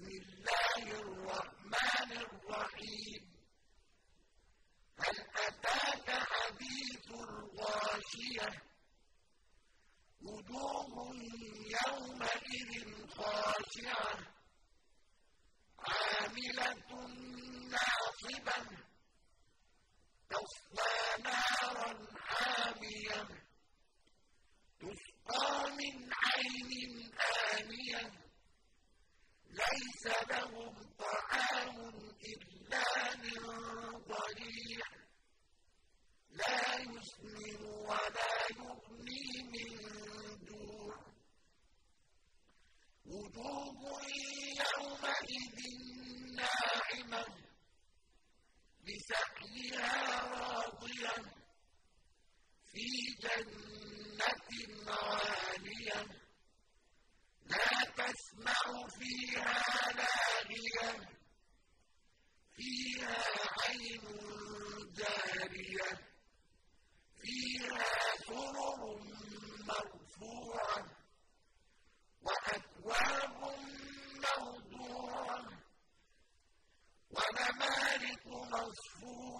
بسم الله الرحمن الرحيم. هل أتاك حديث الغاشية؟ وجوه يومئذ خاشعة. عاملة ناصبة. تصلى نارا حامية. ليس لهم طعام إلا من ضريع. لا يسمن ولا يغني من جوع وجوه يومئذ ناعمة لسعيها راضية. في جنة